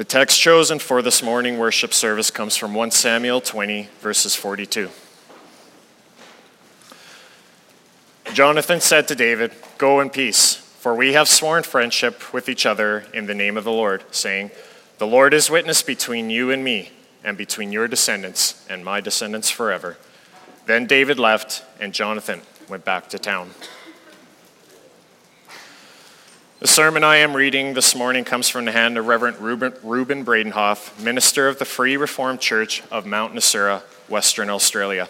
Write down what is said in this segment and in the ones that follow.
The text chosen for this morning worship service comes from 1 Samuel 20, verses 42. Jonathan said to David, Go in peace, for we have sworn friendship with each other in the name of the Lord, saying, The Lord is witness between you and me, and between your descendants and my descendants forever. Then David left, and Jonathan went back to town. The sermon I am reading this morning comes from the hand of Reverend Reuben, Reuben Bredenhof, minister of the Free Reformed Church of Mount Nasura, Western Australia.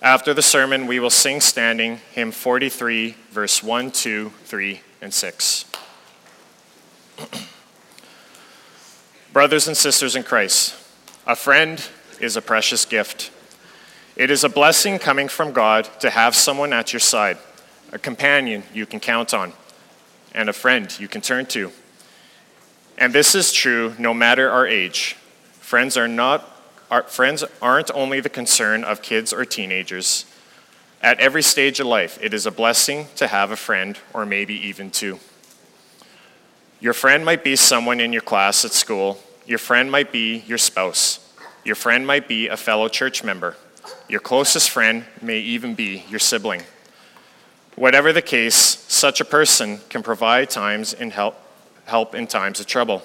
After the sermon, we will sing standing hymn 43, verse 1, 2, 3, and 6. Brothers and sisters in Christ, a friend is a precious gift. It is a blessing coming from God to have someone at your side, a companion you can count on and a friend you can turn to. And this is true no matter our age. Friends are not our friends aren't only the concern of kids or teenagers. At every stage of life, it is a blessing to have a friend or maybe even two. Your friend might be someone in your class at school. Your friend might be your spouse. Your friend might be a fellow church member. Your closest friend may even be your sibling. Whatever the case, such a person can provide times in help, help in times of trouble.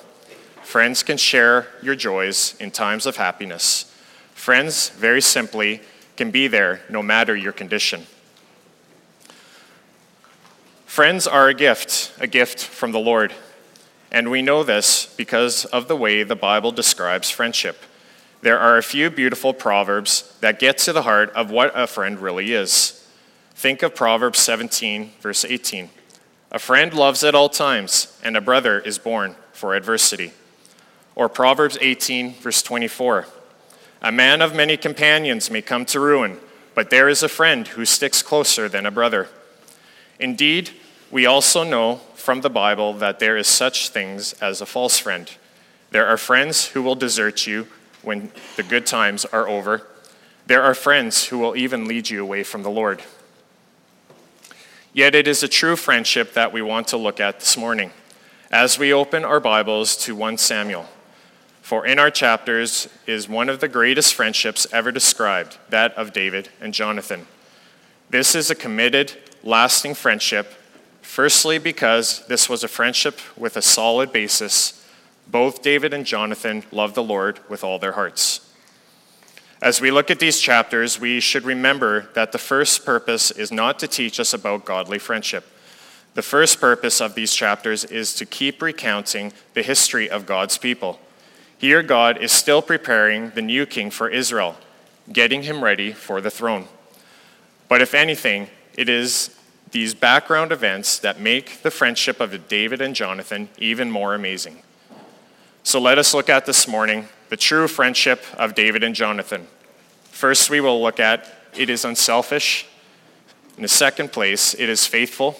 Friends can share your joys in times of happiness. Friends, very simply, can be there no matter your condition. Friends are a gift, a gift from the Lord. And we know this because of the way the Bible describes friendship. There are a few beautiful proverbs that get to the heart of what a friend really is. Think of Proverbs 17, verse 18. A friend loves at all times, and a brother is born for adversity. Or Proverbs 18, verse 24. A man of many companions may come to ruin, but there is a friend who sticks closer than a brother. Indeed, we also know from the Bible that there is such things as a false friend. There are friends who will desert you when the good times are over. There are friends who will even lead you away from the Lord. Yet it is a true friendship that we want to look at this morning as we open our Bibles to 1 Samuel. For in our chapters is one of the greatest friendships ever described, that of David and Jonathan. This is a committed, lasting friendship, firstly, because this was a friendship with a solid basis. Both David and Jonathan loved the Lord with all their hearts. As we look at these chapters, we should remember that the first purpose is not to teach us about godly friendship. The first purpose of these chapters is to keep recounting the history of God's people. Here, God is still preparing the new king for Israel, getting him ready for the throne. But if anything, it is these background events that make the friendship of David and Jonathan even more amazing. So let us look at this morning the true friendship of David and Jonathan. First, we will look at it is unselfish. In the second place, it is faithful.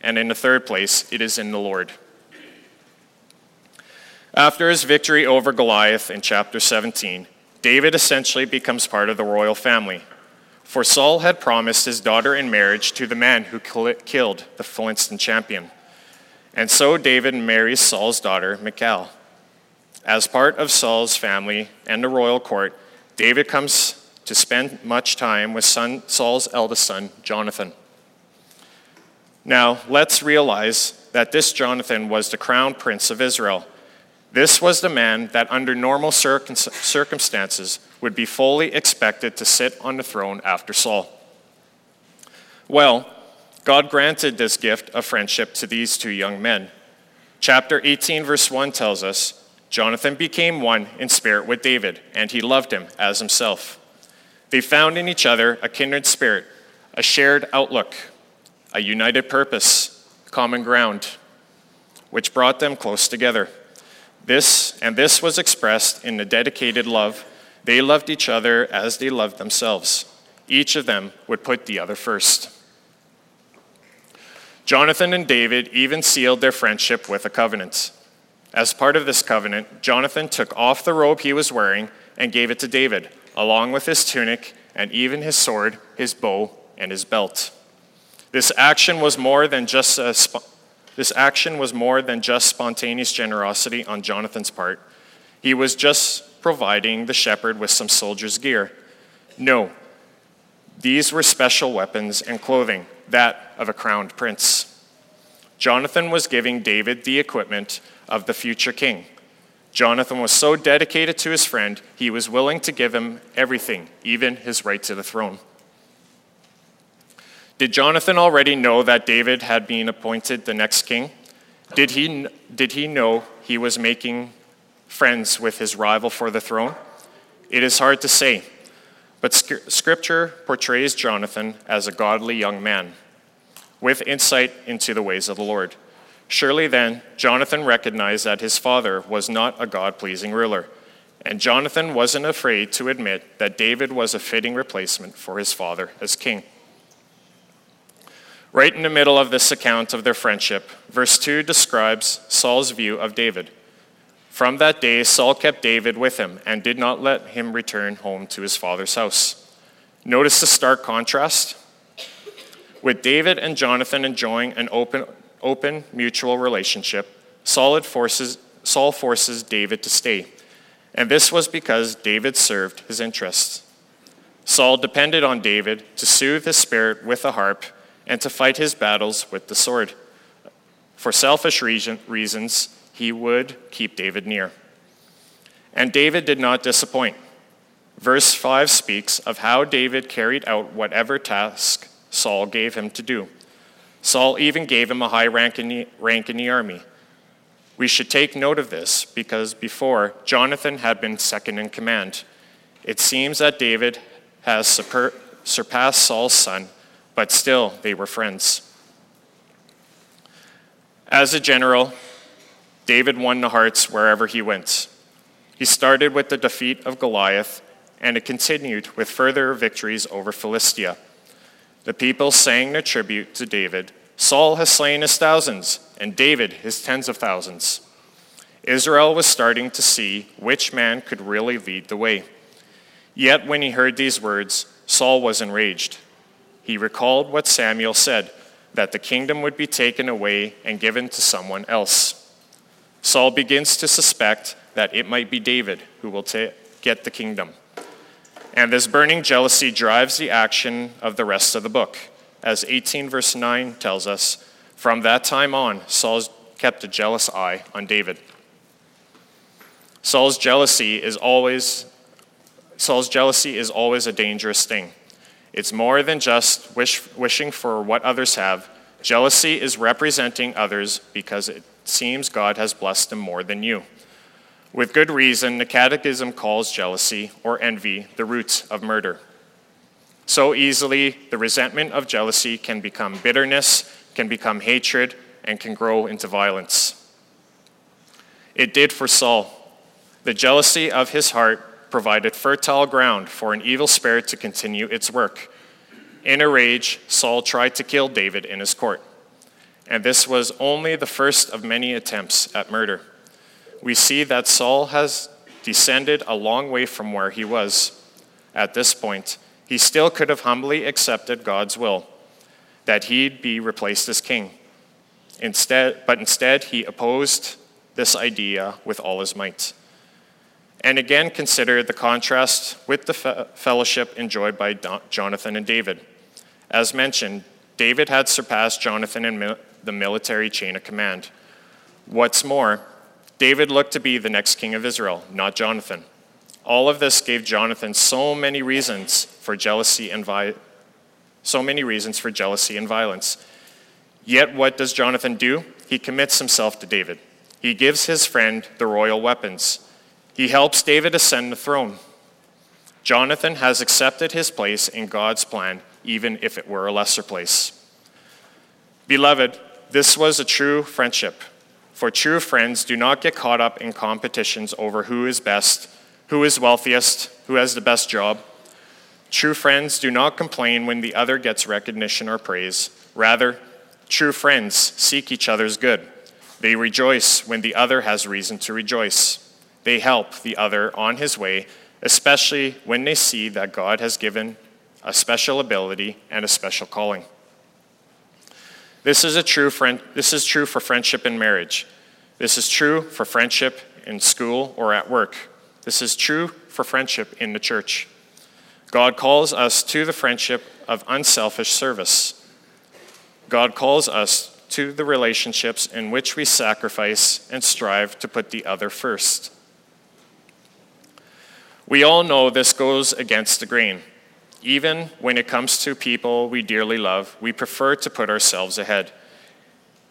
And in the third place, it is in the Lord. After his victory over Goliath in chapter 17, David essentially becomes part of the royal family. For Saul had promised his daughter in marriage to the man who killed the Philistine champion. And so David marries Saul's daughter, Michal. As part of Saul's family and the royal court, David comes to spend much time with son, Saul's eldest son, Jonathan. Now, let's realize that this Jonathan was the crown prince of Israel. This was the man that, under normal circumstances, would be fully expected to sit on the throne after Saul. Well, God granted this gift of friendship to these two young men. Chapter 18, verse 1 tells us Jonathan became one in spirit with David, and he loved him as himself. They found in each other a kindred spirit, a shared outlook, a united purpose, common ground, which brought them close together. This and this was expressed in the dedicated love. They loved each other as they loved themselves. Each of them would put the other first. Jonathan and David even sealed their friendship with a covenant. As part of this covenant, Jonathan took off the robe he was wearing and gave it to David, along with his tunic and even his sword, his bow, and his belt. This action was more than just a, This action was more than just spontaneous generosity on Jonathan's part. He was just providing the shepherd with some soldier's gear. No, these were special weapons and clothing, that of a crowned prince. Jonathan was giving David the equipment of the future king. Jonathan was so dedicated to his friend, he was willing to give him everything, even his right to the throne. Did Jonathan already know that David had been appointed the next king? Did he, did he know he was making friends with his rival for the throne? It is hard to say, but scripture portrays Jonathan as a godly young man with insight into the ways of the Lord. Surely then, Jonathan recognized that his father was not a God pleasing ruler, and Jonathan wasn't afraid to admit that David was a fitting replacement for his father as king. Right in the middle of this account of their friendship, verse 2 describes Saul's view of David. From that day, Saul kept David with him and did not let him return home to his father's house. Notice the stark contrast. With David and Jonathan enjoying an open, open mutual relationship, Saul forces, Saul forces David to stay. And this was because David served his interests. Saul depended on David to soothe his spirit with a harp and to fight his battles with the sword. For selfish reasons, he would keep David near. And David did not disappoint. Verse 5 speaks of how David carried out whatever task Saul gave him to do. Saul even gave him a high rank in the, rank in the army. We should take note of this because before, Jonathan had been second in command. It seems that David has surpassed Saul's son but still they were friends. As a general, David won the hearts wherever he went. He started with the defeat of Goliath, and it continued with further victories over Philistia. The people sang their tribute to David Saul has slain his thousands, and David his tens of thousands. Israel was starting to see which man could really lead the way. Yet when he heard these words, Saul was enraged. He recalled what Samuel said that the kingdom would be taken away and given to someone else. Saul begins to suspect that it might be David who will ta- get the kingdom. And this burning jealousy drives the action of the rest of the book. As 18 verse 9 tells us, from that time on, Saul kept a jealous eye on David. Saul's jealousy is always Saul's jealousy is always a dangerous thing. It's more than just wish, wishing for what others have. Jealousy is representing others because it seems God has blessed them more than you. With good reason, the Catechism calls jealousy or envy the root of murder. So easily, the resentment of jealousy can become bitterness, can become hatred, and can grow into violence. It did for Saul. The jealousy of his heart provided fertile ground for an evil spirit to continue its work. In a rage, Saul tried to kill David in his court. And this was only the first of many attempts at murder. We see that Saul has descended a long way from where he was. At this point, he still could have humbly accepted God's will that he'd be replaced as king. Instead, but instead, he opposed this idea with all his might. And again, consider the contrast with the fellowship enjoyed by Jonathan and David. As mentioned, David had surpassed Jonathan in the military chain of command. What's more, David looked to be the next king of Israel, not Jonathan. All of this gave Jonathan so many reasons for jealousy and vi- so many reasons for jealousy and violence. Yet what does Jonathan do? He commits himself to David. He gives his friend the royal weapons. He helps David ascend the throne. Jonathan has accepted his place in God's plan, even if it were a lesser place. Beloved, this was a true friendship. For true friends do not get caught up in competitions over who is best, who is wealthiest, who has the best job. True friends do not complain when the other gets recognition or praise. Rather, true friends seek each other's good. They rejoice when the other has reason to rejoice. They help the other on his way, especially when they see that God has given a special ability and a special calling. This is, a true friend, this is true for friendship in marriage. This is true for friendship in school or at work. This is true for friendship in the church. God calls us to the friendship of unselfish service. God calls us to the relationships in which we sacrifice and strive to put the other first. We all know this goes against the grain. Even when it comes to people we dearly love, we prefer to put ourselves ahead.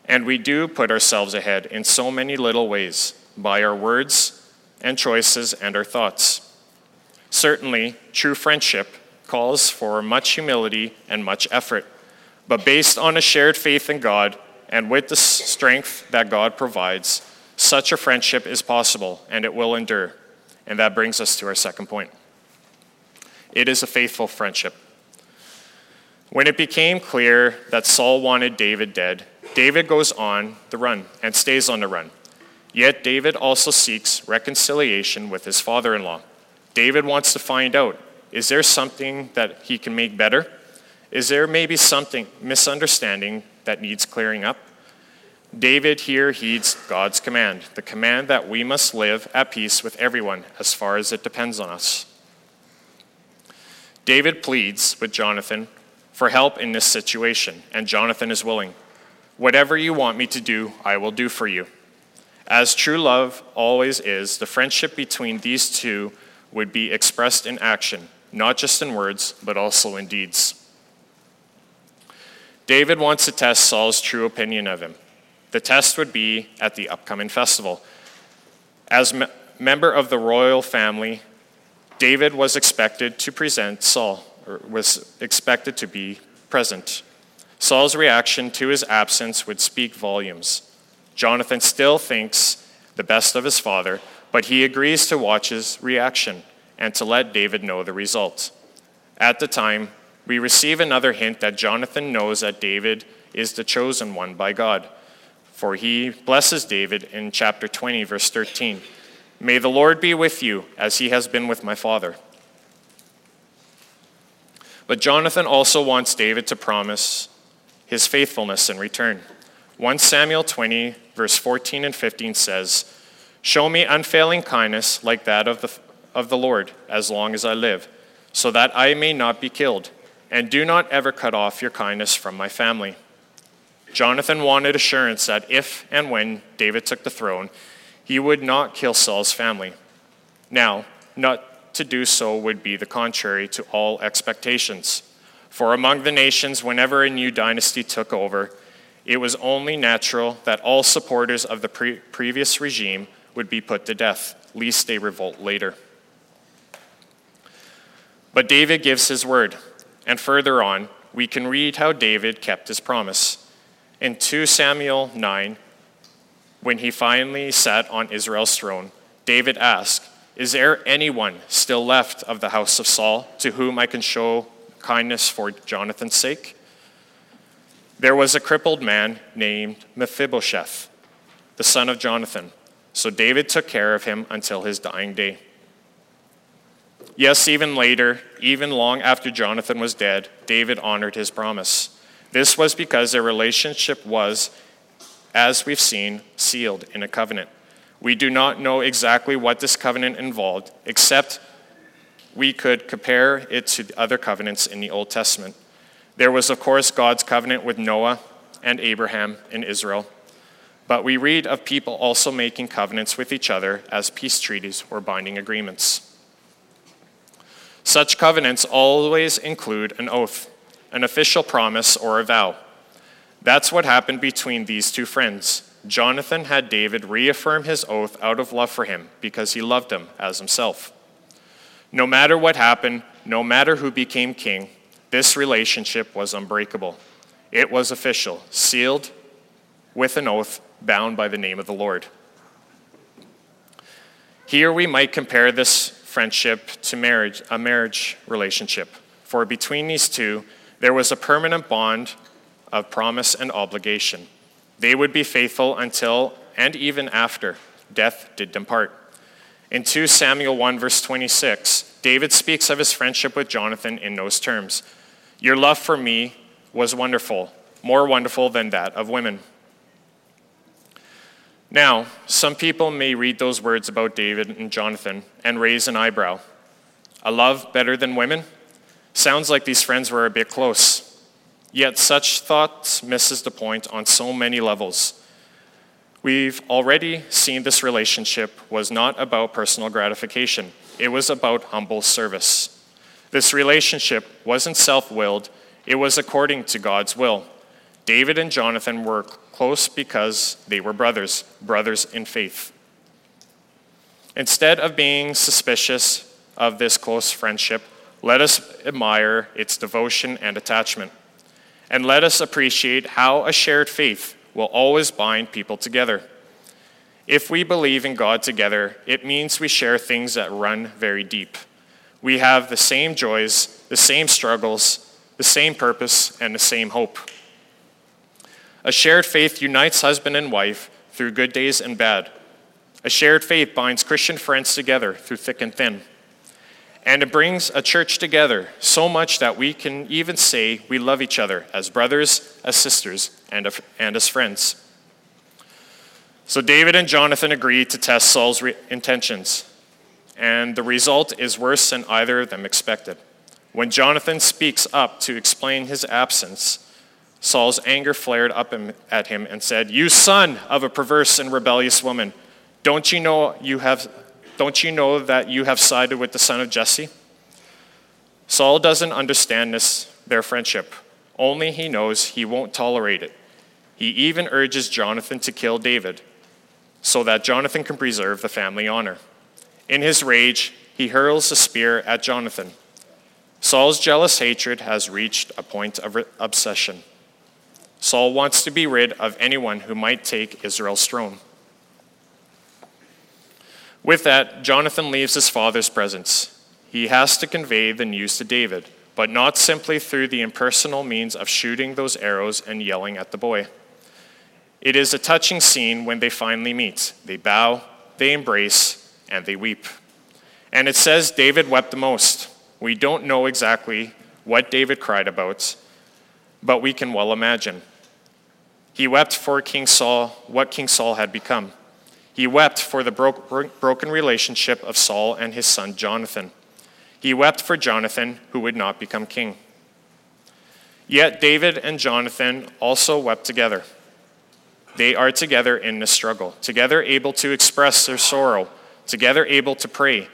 And we do put ourselves ahead in so many little ways by our words and choices and our thoughts. Certainly, true friendship calls for much humility and much effort, but based on a shared faith in God and with the strength that God provides, such a friendship is possible and it will endure. And that brings us to our second point. It is a faithful friendship. When it became clear that Saul wanted David dead, David goes on the run and stays on the run. Yet David also seeks reconciliation with his father in law. David wants to find out is there something that he can make better? Is there maybe something, misunderstanding that needs clearing up? David here heeds God's command, the command that we must live at peace with everyone as far as it depends on us. David pleads with Jonathan for help in this situation, and Jonathan is willing. Whatever you want me to do, I will do for you. As true love always is, the friendship between these two would be expressed in action, not just in words, but also in deeds. David wants to test Saul's true opinion of him. The test would be at the upcoming festival. As me- member of the royal family, David was expected to present Saul, or was expected to be present. Saul's reaction to his absence would speak volumes. Jonathan still thinks the best of his father, but he agrees to watch his reaction and to let David know the result. At the time, we receive another hint that Jonathan knows that David is the chosen one by God, for he blesses David in chapter 20, verse 13. May the Lord be with you as he has been with my father. But Jonathan also wants David to promise his faithfulness in return. 1 Samuel 20, verse 14 and 15 says, Show me unfailing kindness like that of the, of the Lord as long as I live, so that I may not be killed, and do not ever cut off your kindness from my family. Jonathan wanted assurance that if and when David took the throne, he would not kill Saul's family. Now, not to do so would be the contrary to all expectations. For among the nations, whenever a new dynasty took over, it was only natural that all supporters of the pre- previous regime would be put to death, lest they revolt later. But David gives his word, and further on, we can read how David kept his promise. In 2 Samuel 9, when he finally sat on Israel's throne, David asked, Is there anyone still left of the house of Saul to whom I can show kindness for Jonathan's sake? There was a crippled man named Mephibosheth, the son of Jonathan. So David took care of him until his dying day. Yes, even later, even long after Jonathan was dead, David honored his promise. This was because their relationship was, as we've seen, sealed in a covenant. We do not know exactly what this covenant involved, except we could compare it to other covenants in the Old Testament. There was, of course, God's covenant with Noah and Abraham in Israel. But we read of people also making covenants with each other as peace treaties or binding agreements. Such covenants always include an oath, an official promise, or a vow. That's what happened between these two friends. Jonathan had David reaffirm his oath out of love for him because he loved him as himself. No matter what happened, no matter who became king, this relationship was unbreakable. It was official, sealed with an oath, bound by the name of the Lord. Here we might compare this friendship to marriage, a marriage relationship. For between these two, there was a permanent bond of promise and obligation. They would be faithful until and even after death did them part. In 2 Samuel 1, verse 26, David speaks of his friendship with Jonathan in those terms. Your love for me was wonderful. more wonderful than that of women. Now, some people may read those words about David and Jonathan and raise an eyebrow. A love better than women? Sounds like these friends were a bit close. Yet such thoughts misses the point on so many levels. We've already seen this relationship was not about personal gratification. It was about humble service. This relationship wasn't self-willed, it was according to God's will. David and Jonathan were close because they were brothers, brothers in faith. Instead of being suspicious of this close friendship, let us admire its devotion and attachment. And let us appreciate how a shared faith will always bind people together. If we believe in God together, it means we share things that run very deep. We have the same joys, the same struggles, the same purpose, and the same hope. A shared faith unites husband and wife through good days and bad. A shared faith binds Christian friends together through thick and thin. And it brings a church together so much that we can even say we love each other as brothers, as sisters, and, and as friends. So David and Jonathan agree to test Saul's re- intentions, and the result is worse than either of them expected. When Jonathan speaks up to explain his absence, Saul's anger flared up at him and said, You son of a perverse and rebellious woman, don't you know you have don't you know that you have sided with the son of Jesse? Saul doesn't understand this their friendship. Only he knows he won't tolerate it. He even urges Jonathan to kill David so that Jonathan can preserve the family honor. In his rage, he hurls a spear at Jonathan. Saul's jealous hatred has reached a point of obsession. Saul wants to be rid of anyone who might take Israel's throne. With that, Jonathan leaves his father's presence. He has to convey the news to David, but not simply through the impersonal means of shooting those arrows and yelling at the boy. It is a touching scene when they finally meet. They bow, they embrace, and they weep. And it says David wept the most. We don't know exactly what David cried about, but we can well imagine. He wept for King Saul, what King Saul had become. He wept for the bro- broken relationship of Saul and his son Jonathan. He wept for Jonathan, who would not become king. Yet David and Jonathan also wept together. They are together in the struggle, together able to express their sorrow, together able to pray,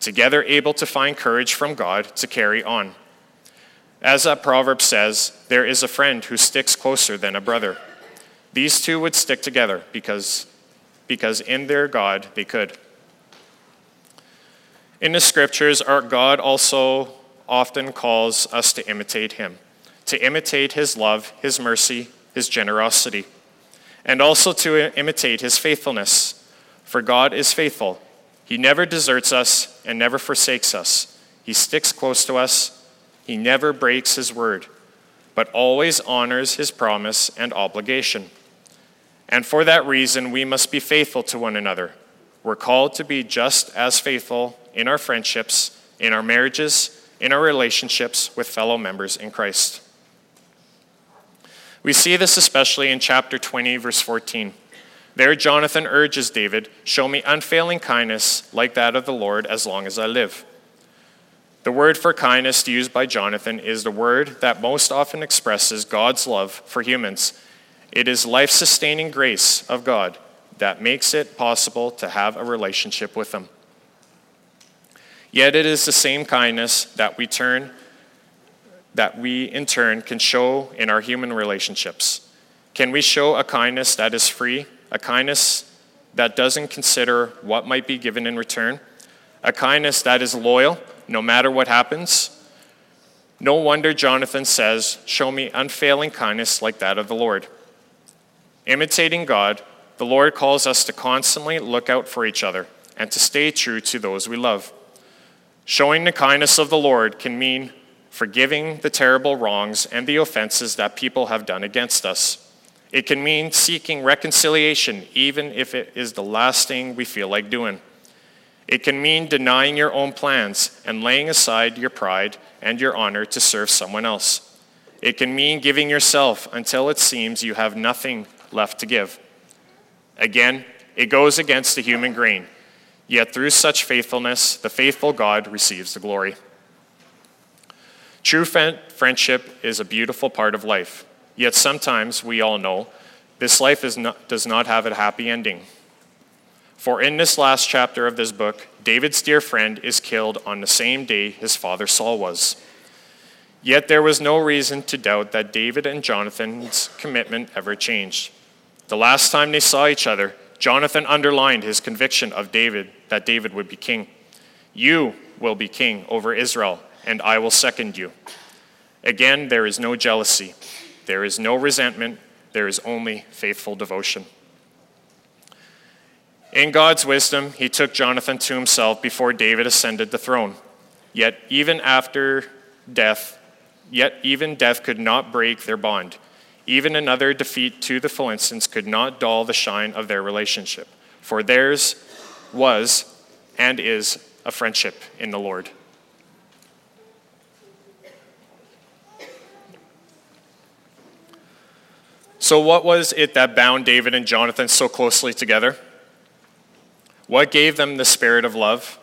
together able to find courage from God to carry on. As that proverb says, there is a friend who sticks closer than a brother. These two would stick together because, because in their God they could. In the scriptures, our God also often calls us to imitate him, to imitate his love, his mercy, his generosity, and also to imitate his faithfulness. For God is faithful. He never deserts us and never forsakes us. He sticks close to us. He never breaks his word, but always honors his promise and obligation. And for that reason, we must be faithful to one another. We're called to be just as faithful in our friendships, in our marriages, in our relationships with fellow members in Christ. We see this especially in chapter 20, verse 14. There, Jonathan urges David, Show me unfailing kindness like that of the Lord as long as I live. The word for kindness used by Jonathan is the word that most often expresses God's love for humans it is life sustaining grace of God that makes it possible to have a relationship with Him. Yet it is the same kindness that we turn that we in turn can show in our human relationships. Can we show a kindness that is free, a kindness that doesn't consider what might be given in return, a kindness that is loyal no matter what happens? No wonder Jonathan says, Show me unfailing kindness like that of the Lord. Imitating God, the Lord calls us to constantly look out for each other and to stay true to those we love. Showing the kindness of the Lord can mean forgiving the terrible wrongs and the offenses that people have done against us. It can mean seeking reconciliation, even if it is the last thing we feel like doing. It can mean denying your own plans and laying aside your pride and your honor to serve someone else. It can mean giving yourself until it seems you have nothing left to give. Again, it goes against the human grain. Yet through such faithfulness, the faithful God receives the glory. True friendship is a beautiful part of life. Yet sometimes, we all know, this life not, does not have a happy ending. For in this last chapter of this book, David's dear friend is killed on the same day his father Saul was. Yet there was no reason to doubt that David and Jonathan's commitment ever changed. The last time they saw each other, Jonathan underlined his conviction of David that David would be king. You will be king over Israel, and I will second you. Again, there is no jealousy, there is no resentment, there is only faithful devotion. In God's wisdom, he took Jonathan to himself before David ascended the throne. Yet even after death, yet even death could not break their bond. Even another defeat to the Philistines could not dull the shine of their relationship, for theirs was and is a friendship in the Lord. So, what was it that bound David and Jonathan so closely together? What gave them the spirit of love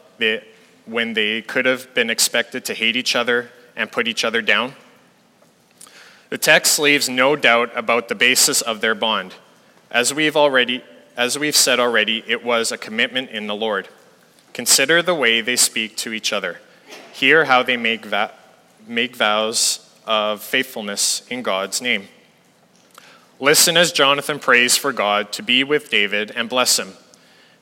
when they could have been expected to hate each other and put each other down? The text leaves no doubt about the basis of their bond. As we've already as we've said already, it was a commitment in the Lord. Consider the way they speak to each other. Hear how they make, va- make vows of faithfulness in God's name. Listen as Jonathan prays for God to be with David and bless him.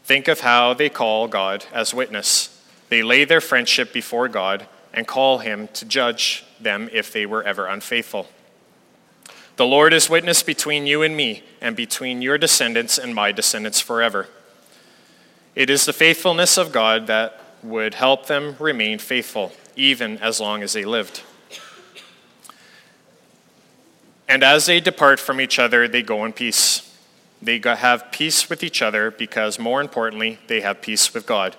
Think of how they call God as witness. They lay their friendship before God and call him to judge them if they were ever unfaithful. The Lord is witness between you and me, and between your descendants and my descendants forever. It is the faithfulness of God that would help them remain faithful, even as long as they lived. And as they depart from each other, they go in peace. They have peace with each other because, more importantly, they have peace with God.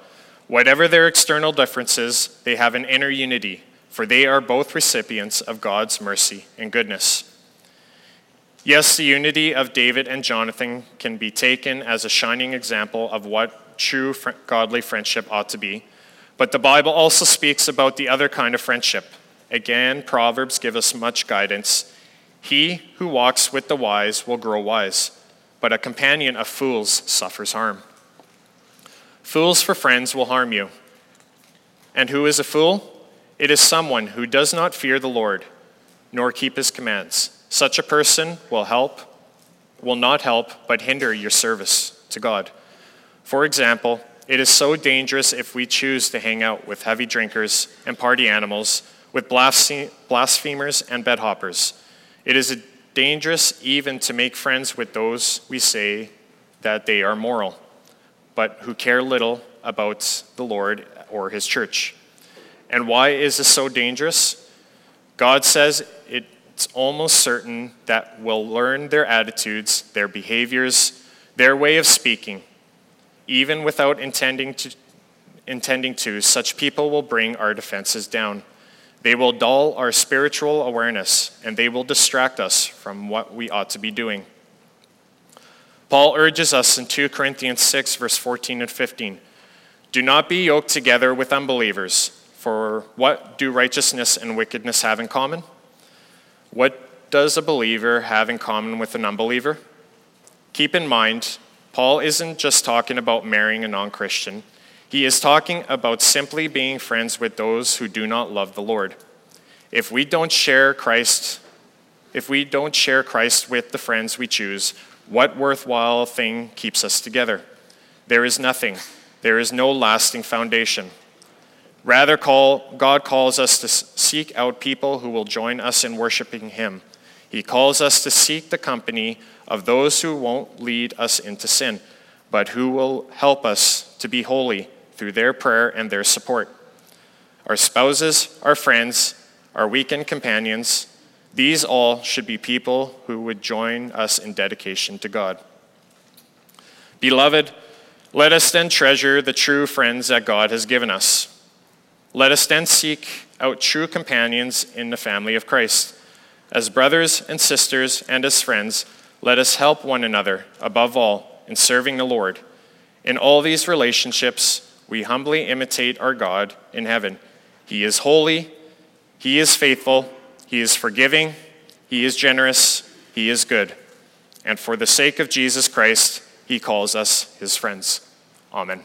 Whatever their external differences, they have an inner unity, for they are both recipients of God's mercy and goodness. Yes, the unity of David and Jonathan can be taken as a shining example of what true godly friendship ought to be, but the Bible also speaks about the other kind of friendship. Again, Proverbs give us much guidance. He who walks with the wise will grow wise but a companion of fools suffers harm. Fools for friends will harm you. And who is a fool? It is someone who does not fear the Lord, nor keep his commands. Such a person will help, will not help, but hinder your service to God. For example, it is so dangerous if we choose to hang out with heavy drinkers and party animals, with blasphemers and bedhoppers. It is dangerous even to make friends with those we say that they are moral, but who care little about the Lord or his church. And why is this so dangerous? God says it's almost certain that we'll learn their attitudes, their behaviors, their way of speaking. Even without intending to, intending to, such people will bring our defenses down. They will dull our spiritual awareness and they will distract us from what we ought to be doing. Paul urges us in 2 Corinthians 6, verse 14 and 15 Do not be yoked together with unbelievers, for what do righteousness and wickedness have in common? What does a believer have in common with an unbeliever? Keep in mind, Paul isn't just talking about marrying a non Christian. He is talking about simply being friends with those who do not love the Lord. If we don't share Christ, if we don't share Christ with the friends we choose, what worthwhile thing keeps us together? There is nothing. There is no lasting foundation. Rather, call, God calls us to seek out people who will join us in worshiping Him. He calls us to seek the company of those who won't lead us into sin, but who will help us to be holy through their prayer and their support. Our spouses, our friends, our weekend companions, these all should be people who would join us in dedication to God. Beloved, let us then treasure the true friends that God has given us. Let us then seek out true companions in the family of Christ. As brothers and sisters and as friends, let us help one another, above all, in serving the Lord. In all these relationships, we humbly imitate our God in heaven. He is holy, He is faithful, He is forgiving, He is generous, He is good. And for the sake of Jesus Christ, He calls us His friends. Amen.